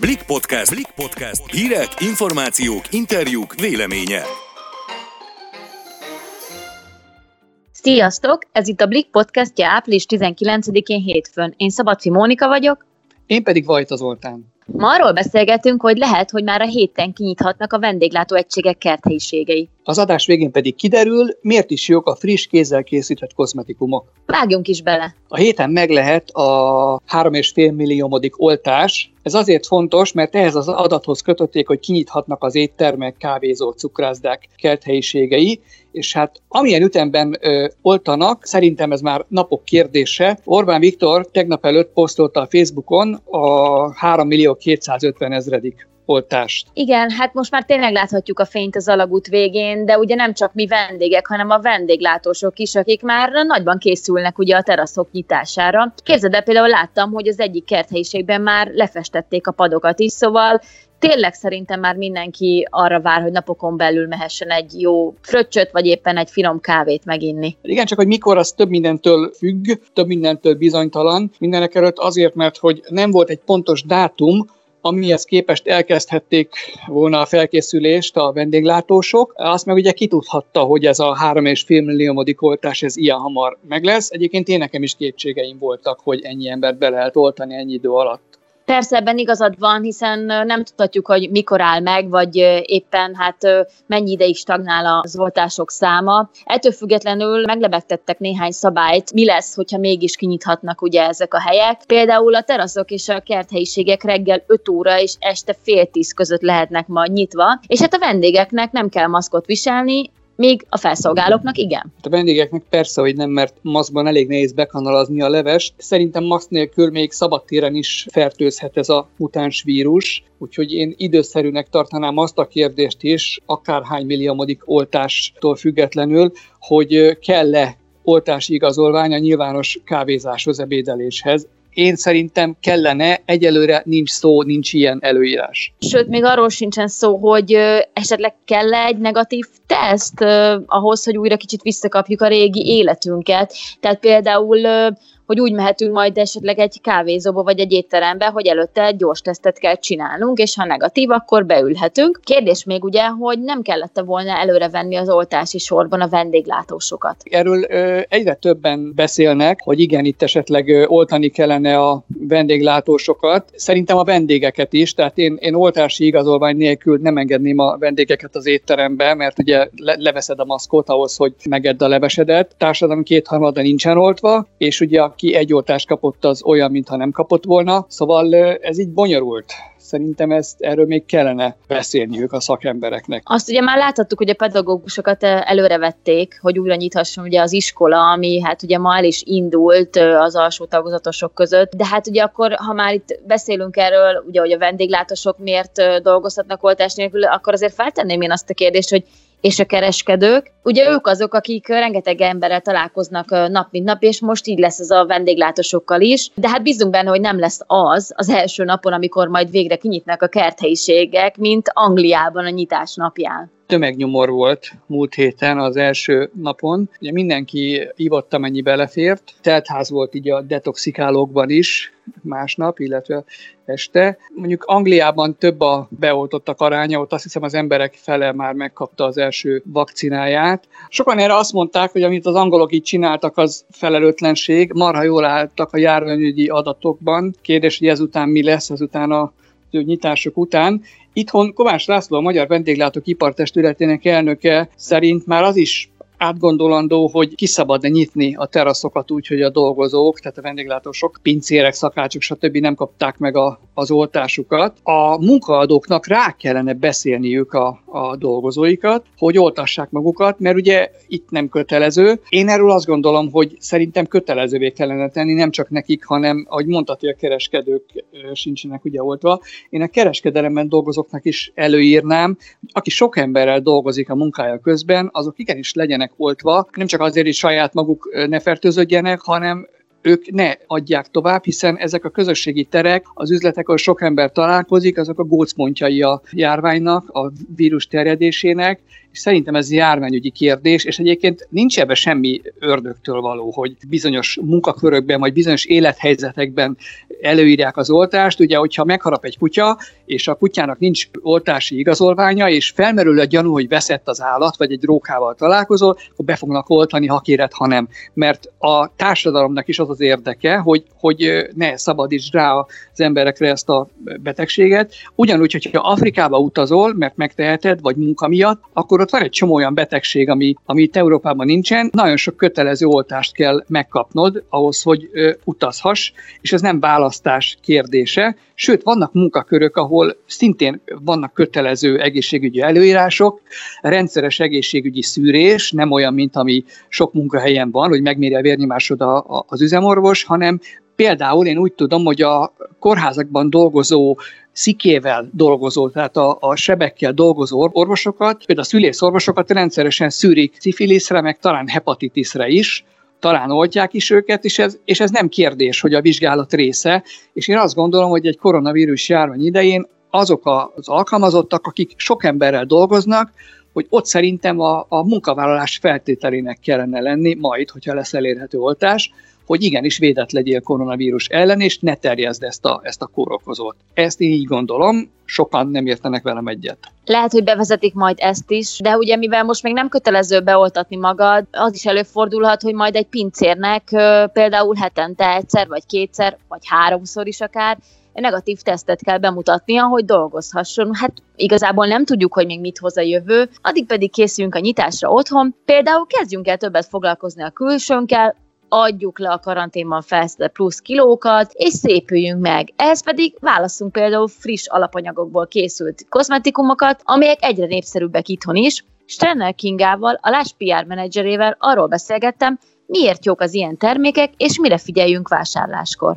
Blik Podcast. Blik Podcast. Hírek, információk, interjúk, véleménye. Sziasztok! Ez itt a Blik podcastja április 19-én hétfőn. Én Szabadfi Mónika vagyok. Én pedig Vajta Zoltán. Ma arról beszélgetünk, hogy lehet, hogy már a héten kinyithatnak a vendéglátó egységek kerthelyiségei. Az adás végén pedig kiderül, miért is jók a friss kézzel készített kozmetikumok. Vágjunk is bele! A héten meg lehet a 3,5 milliómodik oltás. Ez azért fontos, mert ehhez az adathoz kötötték, hogy kinyithatnak az éttermek, kávézó, cukrászdák kerthelyiségei, és hát amilyen ütemben ö, oltanak, szerintem ez már napok kérdése. Orbán Viktor tegnap előtt posztolta a Facebookon a 3 millió 250 ezredik oltást. Igen, hát most már tényleg láthatjuk a fényt az alagút végén, de ugye nem csak mi vendégek, hanem a vendéglátósok is, akik már nagyban készülnek ugye a teraszok nyitására. Képzeld el, például láttam, hogy az egyik kerthelyiségben már lefestették a padokat is, szóval tényleg szerintem már mindenki arra vár, hogy napokon belül mehessen egy jó fröccsöt, vagy éppen egy finom kávét meginni. Igen, csak hogy mikor az több mindentől függ, több mindentől bizonytalan. Mindenek előtt azért, mert hogy nem volt egy pontos dátum, amihez képest elkezdhették volna a felkészülést a vendéglátósok. Azt meg ugye kitudhatta, hogy ez a 3,5 milliómodik oltás ez ilyen hamar meg lesz. Egyébként én nekem is kétségeim voltak, hogy ennyi embert be lehet oltani ennyi idő alatt. Persze ebben igazad van, hiszen nem tudhatjuk, hogy mikor áll meg, vagy éppen hát mennyi ideig stagnál az oltások száma. Ettől függetlenül meglebegtettek néhány szabályt, mi lesz, hogyha mégis kinyithatnak ugye ezek a helyek. Például a teraszok és a kerthelyiségek reggel 5 óra és este fél tíz között lehetnek ma nyitva, és hát a vendégeknek nem kell maszkot viselni, még a felszolgálóknak igen. Hát a vendégeknek persze, hogy nem, mert maszkban elég nehéz bekanalazni a levest. Szerintem maszk nélkül még szabadtéren is fertőzhet ez a mutáns vírus, úgyhogy én időszerűnek tartanám azt a kérdést is, akárhány milliómodik oltástól függetlenül, hogy kell-e oltási igazolvány a nyilvános kávézáshoz, ebédeléshez én szerintem kellene, egyelőre nincs szó, nincs ilyen előírás. Sőt, még arról sincsen szó, hogy esetleg kell egy negatív teszt ahhoz, hogy újra kicsit visszakapjuk a régi életünket. Tehát például hogy úgy mehetünk majd esetleg egy kávézóba vagy egy étterembe, hogy előtte egy gyors tesztet kell csinálnunk, és ha negatív, akkor beülhetünk. Kérdés még ugye, hogy nem kellett volna előre venni az oltási sorban a vendéglátósokat. Erről ö, egyre többen beszélnek, hogy igen, itt esetleg ö, oltani kellene a vendéglátósokat. Szerintem a vendégeket is, tehát én, én oltási igazolvány nélkül nem engedném a vendégeket az étterembe, mert ugye le, leveszed a maszkot ahhoz, hogy megedd a levesedet. Társadalom kétharmada nincsen oltva, és ugye a aki egy oltást kapott, az olyan, mintha nem kapott volna. Szóval ez így bonyolult szerintem ezt erről még kellene beszélniük a szakembereknek. Azt ugye már láthattuk, hogy a pedagógusokat előrevették, hogy újra nyithasson ugye az iskola, ami hát ugye ma el is indult az alsó tagozatosok között, de hát ugye akkor, ha már itt beszélünk erről, ugye, hogy a vendéglátosok miért dolgozhatnak oltás nélkül, akkor azért feltenném én azt a kérdést, hogy és a kereskedők. Ugye ők azok, akik rengeteg emberrel találkoznak nap mint nap, és most így lesz ez a vendéglátósokkal is. De hát bízunk benne, hogy nem lesz az az első napon, amikor majd végre kinyitnak a kerthelyiségek, mint Angliában a nyitás napján tömegnyomor volt múlt héten az első napon. Ugye mindenki ivott, amennyi belefért. Teltház volt így a detoxikálókban is másnap, illetve este. Mondjuk Angliában több a beoltottak aránya, ott azt hiszem az emberek fele már megkapta az első vakcináját. Sokan erre azt mondták, hogy amit az angolok így csináltak, az felelőtlenség. Marha jól álltak a járványügyi adatokban. Kérdés, hogy ezután mi lesz, ezután a nyitások után. Itthon Kovács László, a Magyar Vendéglátók Ipartestületének elnöke szerint már az is átgondolandó, hogy kiszabad-e nyitni a teraszokat úgy, hogy a dolgozók, tehát a vendéglátósok, pincérek, szakácsok, stb. nem kapták meg a, az oltásukat. A munkaadóknak rá kellene beszélniük a, a dolgozóikat, hogy oltassák magukat, mert ugye itt nem kötelező. Én erről azt gondolom, hogy szerintem kötelezővé kellene tenni, nem csak nekik, hanem, ahogy mondtad, hogy a kereskedők sincsenek ugye oltva. Én a kereskedelemben dolgozóknak is előírnám, aki sok emberrel dolgozik a munkája közben, azok igenis legyenek legyenek oltva, nem csak azért, hogy saját maguk ne fertőződjenek, hanem ők ne adják tovább, hiszen ezek a közösségi terek, az üzletek, ahol sok ember találkozik, azok a gócpontjai a járványnak, a vírus terjedésének, és Szerintem ez járványügyi kérdés, és egyébként nincs ebbe semmi ördögtől való, hogy bizonyos munkakörökben, vagy bizonyos élethelyzetekben előírják az oltást. Ugye, hogyha megharap egy kutya, és a kutyának nincs oltási igazolványa, és felmerül a gyanú, hogy veszett az állat, vagy egy rókával találkozol, akkor be fognak oltani, ha kéred, ha nem. Mert a társadalomnak is az az érdeke, hogy, hogy ne szabadíts rá az emberekre ezt a betegséget. Ugyanúgy, hogyha Afrikába utazol, mert megteheted, vagy munka miatt, akkor ott van egy csomó olyan betegség, ami, ami itt Európában nincsen. Nagyon sok kötelező oltást kell megkapnod ahhoz, hogy ö, utazhass, és ez nem választás kérdése. Sőt, vannak munkakörök, ahol szintén vannak kötelező egészségügyi előírások, rendszeres egészségügyi szűrés, nem olyan, mint ami sok munkahelyen van, hogy megméri a vérnyomásod a, a, az üzemorvos, hanem például én úgy tudom, hogy a kórházakban dolgozó szikével dolgozó, tehát a, a sebekkel dolgozó orvosokat, például a szülészorvosokat rendszeresen szűrik szifiliszre, meg talán hepatitisre is, talán oltják is őket, és ez, és ez nem kérdés, hogy a vizsgálat része, és én azt gondolom, hogy egy koronavírus járvány idején azok az alkalmazottak, akik sok emberrel dolgoznak, hogy ott szerintem a, a munkavállalás feltételének kellene lenni, majd, hogyha lesz elérhető oltás, hogy igenis védett legyél koronavírus ellen, és ne terjezd ezt a, ezt a kórokozót. Ezt én így gondolom, sokan nem értenek velem egyet. Lehet, hogy bevezetik majd ezt is, de ugye mivel most még nem kötelező beoltatni magad, az is előfordulhat, hogy majd egy pincérnek például hetente egyszer, vagy kétszer, vagy háromszor is akár negatív tesztet kell bemutatnia, hogy dolgozhasson. Hát igazából nem tudjuk, hogy még mit hoz a jövő, addig pedig készüljünk a nyitásra otthon. Például kezdjünk el többet foglalkozni a külsőnkkel, adjuk le a karanténban felszedett plusz kilókat, és szépüljünk meg. Ehhez pedig válaszunk például friss alapanyagokból készült kozmetikumokat, amelyek egyre népszerűbbek itthon is. Strenner Kingával, a Lás PR menedzserével arról beszélgettem, miért jók az ilyen termékek, és mire figyeljünk vásárláskor.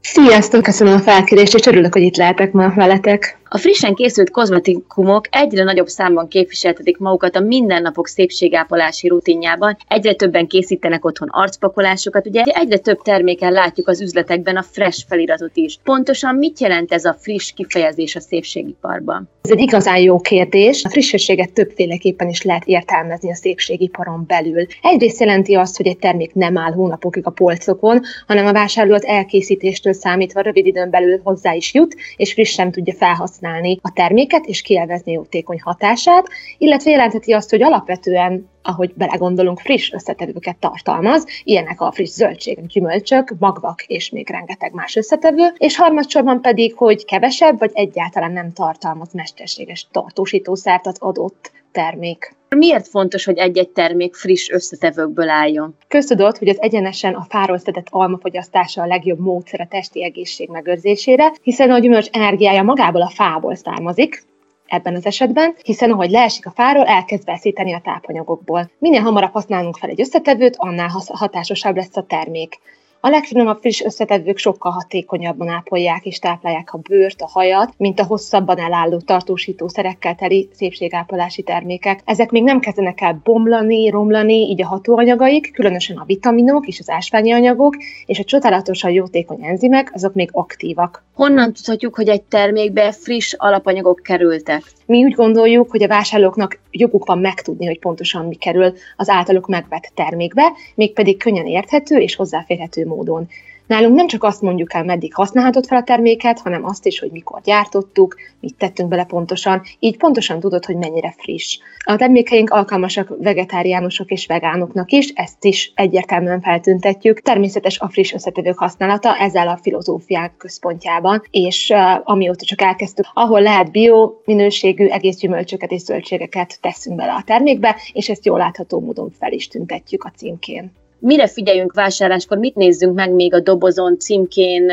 Sziasztok, köszönöm a felkérést, és örülök, hogy itt lehetek ma veletek. A frissen készült kozmetikumok egyre nagyobb számban képviseltetik magukat a mindennapok szépségápolási rutinjában, egyre többen készítenek otthon arcpakolásokat, ugye egyre több terméken látjuk az üzletekben a fresh feliratot is. Pontosan mit jelent ez a friss kifejezés a szépségiparban? Ez egy igazán jó kérdés. A frissességet többféleképpen is lehet értelmezni a szépségiparon belül. Egyrészt jelenti azt, hogy egy termék nem áll hónapokig a polcokon, hanem a vásárlót elkészítéstől számítva rövid időn belül hozzá is jut, és frissen tudja felhasználni a terméket, és kielvezni jótékony hatását, illetve jelentheti azt, hogy alapvetően ahogy belegondolunk, friss összetevőket tartalmaz, ilyenek a friss zöldség, gyümölcsök, magvak és még rengeteg más összetevő, és harmadsorban pedig, hogy kevesebb vagy egyáltalán nem tartalmaz mesterséges tartósítószert az adott termék. Miért fontos, hogy egy-egy termék friss összetevőkből álljon? Köztudott, hogy az egyenesen a fáról szedett almafogyasztása a legjobb módszer a testi egészség megőrzésére, hiszen a gyümölcs energiája magából a fából származik, ebben az esetben, hiszen ahogy leesik a fáról, elkezd veszíteni a tápanyagokból. Minél hamarabb használunk fel egy összetevőt, annál hatásosabb lesz a termék. A legfinomabb friss összetevők sokkal hatékonyabban ápolják és táplálják a bőrt, a hajat, mint a hosszabban elálló tartósítószerekkel teli szépségápolási termékek. Ezek még nem kezdenek el bomlani, romlani, így a hatóanyagaik, különösen a vitaminok és az ásványi anyagok, és a csodálatosan jótékony enzimek, azok még aktívak. Honnan tudhatjuk, hogy egy termékbe friss alapanyagok kerültek? Mi úgy gondoljuk, hogy a vásárlóknak joguk van megtudni, hogy pontosan mi kerül az általuk megvett termékbe, mégpedig könnyen érthető és hozzáférhető módon. Nálunk nem csak azt mondjuk el, meddig használhatod fel a terméket, hanem azt is, hogy mikor gyártottuk, mit tettünk bele pontosan, így pontosan tudod, hogy mennyire friss. A termékeink alkalmasak vegetáriánusok és vegánoknak is, ezt is egyértelműen feltüntetjük. Természetes a friss összetevők használata ezzel a filozófiák központjában, és uh, amióta csak elkezdtük, ahol lehet bio minőségű egész gyümölcsöket és zöldségeket teszünk bele a termékbe, és ezt jól látható módon fel is tüntetjük a címkén mire figyeljünk vásárláskor, mit nézzünk meg még a dobozon, címkén,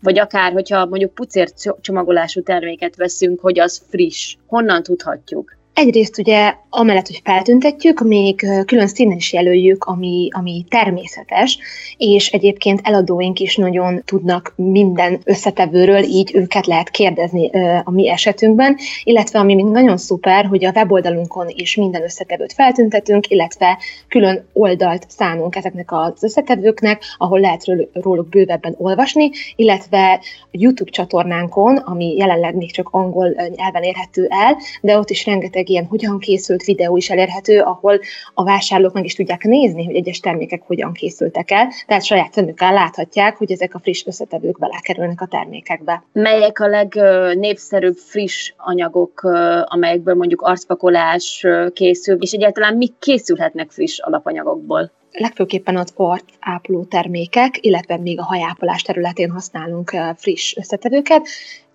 vagy akár, hogyha mondjuk pucér csomagolású terméket veszünk, hogy az friss. Honnan tudhatjuk? Egyrészt ugye amellett, hogy feltüntetjük, még külön színen is jelöljük, ami, ami természetes, és egyébként eladóink is nagyon tudnak minden összetevőről, így őket lehet kérdezni a mi esetünkben, illetve ami még nagyon szuper, hogy a weboldalunkon is minden összetevőt feltüntetünk, illetve külön oldalt szánunk ezeknek az összetevőknek, ahol lehet róluk bővebben olvasni, illetve YouTube csatornánkon, ami jelenleg még csak angol nyelven érhető el, de ott is rengeteg rengeteg ilyen hogyan készült videó is elérhető, ahol a vásárlók meg is tudják nézni, hogy egyes termékek hogyan készültek el, tehát saját szemükkel láthatják, hogy ezek a friss összetevők belekerülnek a termékekbe. Melyek a legnépszerűbb friss anyagok, amelyekből mondjuk arcpakolás készül, és egyáltalán mik készülhetnek friss alapanyagokból? legfőképpen az arc ápoló termékek, illetve még a hajápolás területén használunk friss összetevőket,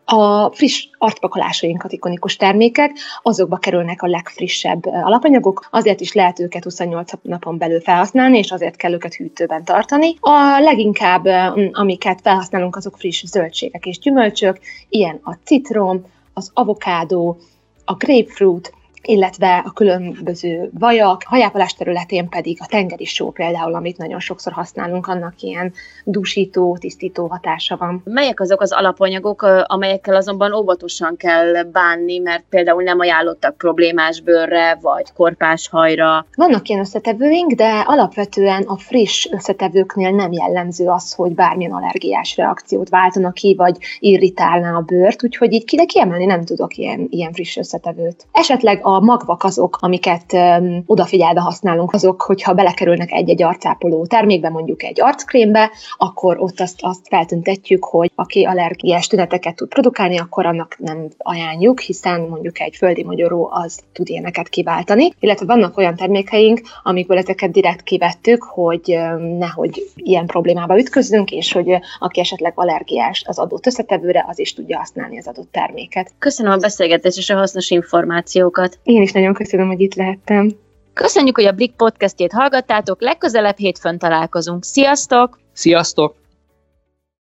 a friss arcpakolásainkat ikonikus termékek, azokba kerülnek a legfrissebb alapanyagok, azért is lehet őket 28 napon belül felhasználni, és azért kell őket hűtőben tartani. A leginkább, amiket felhasználunk, azok friss zöldségek és gyümölcsök, ilyen a citrom, az avokádó, a grapefruit, illetve a különböző vajak, hajápolás területén pedig a tengeri só például, amit nagyon sokszor használunk, annak ilyen dúsító, tisztító hatása van. Melyek azok az alapanyagok, amelyekkel azonban óvatosan kell bánni, mert például nem ajánlottak problémás bőrre, vagy korpás hajra? Vannak ilyen összetevőink, de alapvetően a friss összetevőknél nem jellemző az, hogy bármilyen allergiás reakciót váltanak ki, vagy irritálná a bőrt, úgyhogy így ki, kiemelni nem tudok ilyen, ilyen friss összetevőt. Esetleg a magvak azok, amiket um, odafigyelve használunk, azok, hogyha belekerülnek egy-egy arcápoló termékbe, mondjuk egy arckrémbe, akkor ott azt, azt feltüntetjük, hogy aki allergiás tüneteket tud produkálni, akkor annak nem ajánljuk, hiszen mondjuk egy földi magyaró az tud ilyeneket kiváltani. Illetve vannak olyan termékeink, amikből ezeket direkt kivettük, hogy nehogy ilyen problémába ütközzünk, és hogy aki esetleg allergiás az adott összetevőre, az is tudja használni az adott terméket. Köszönöm a beszélgetést és a hasznos információkat. Én is nagyon köszönöm, hogy itt lehettem. Köszönjük, hogy a Blik podcastjét hallgattátok, legközelebb hétfőn találkozunk. Sziasztok! Sziasztok!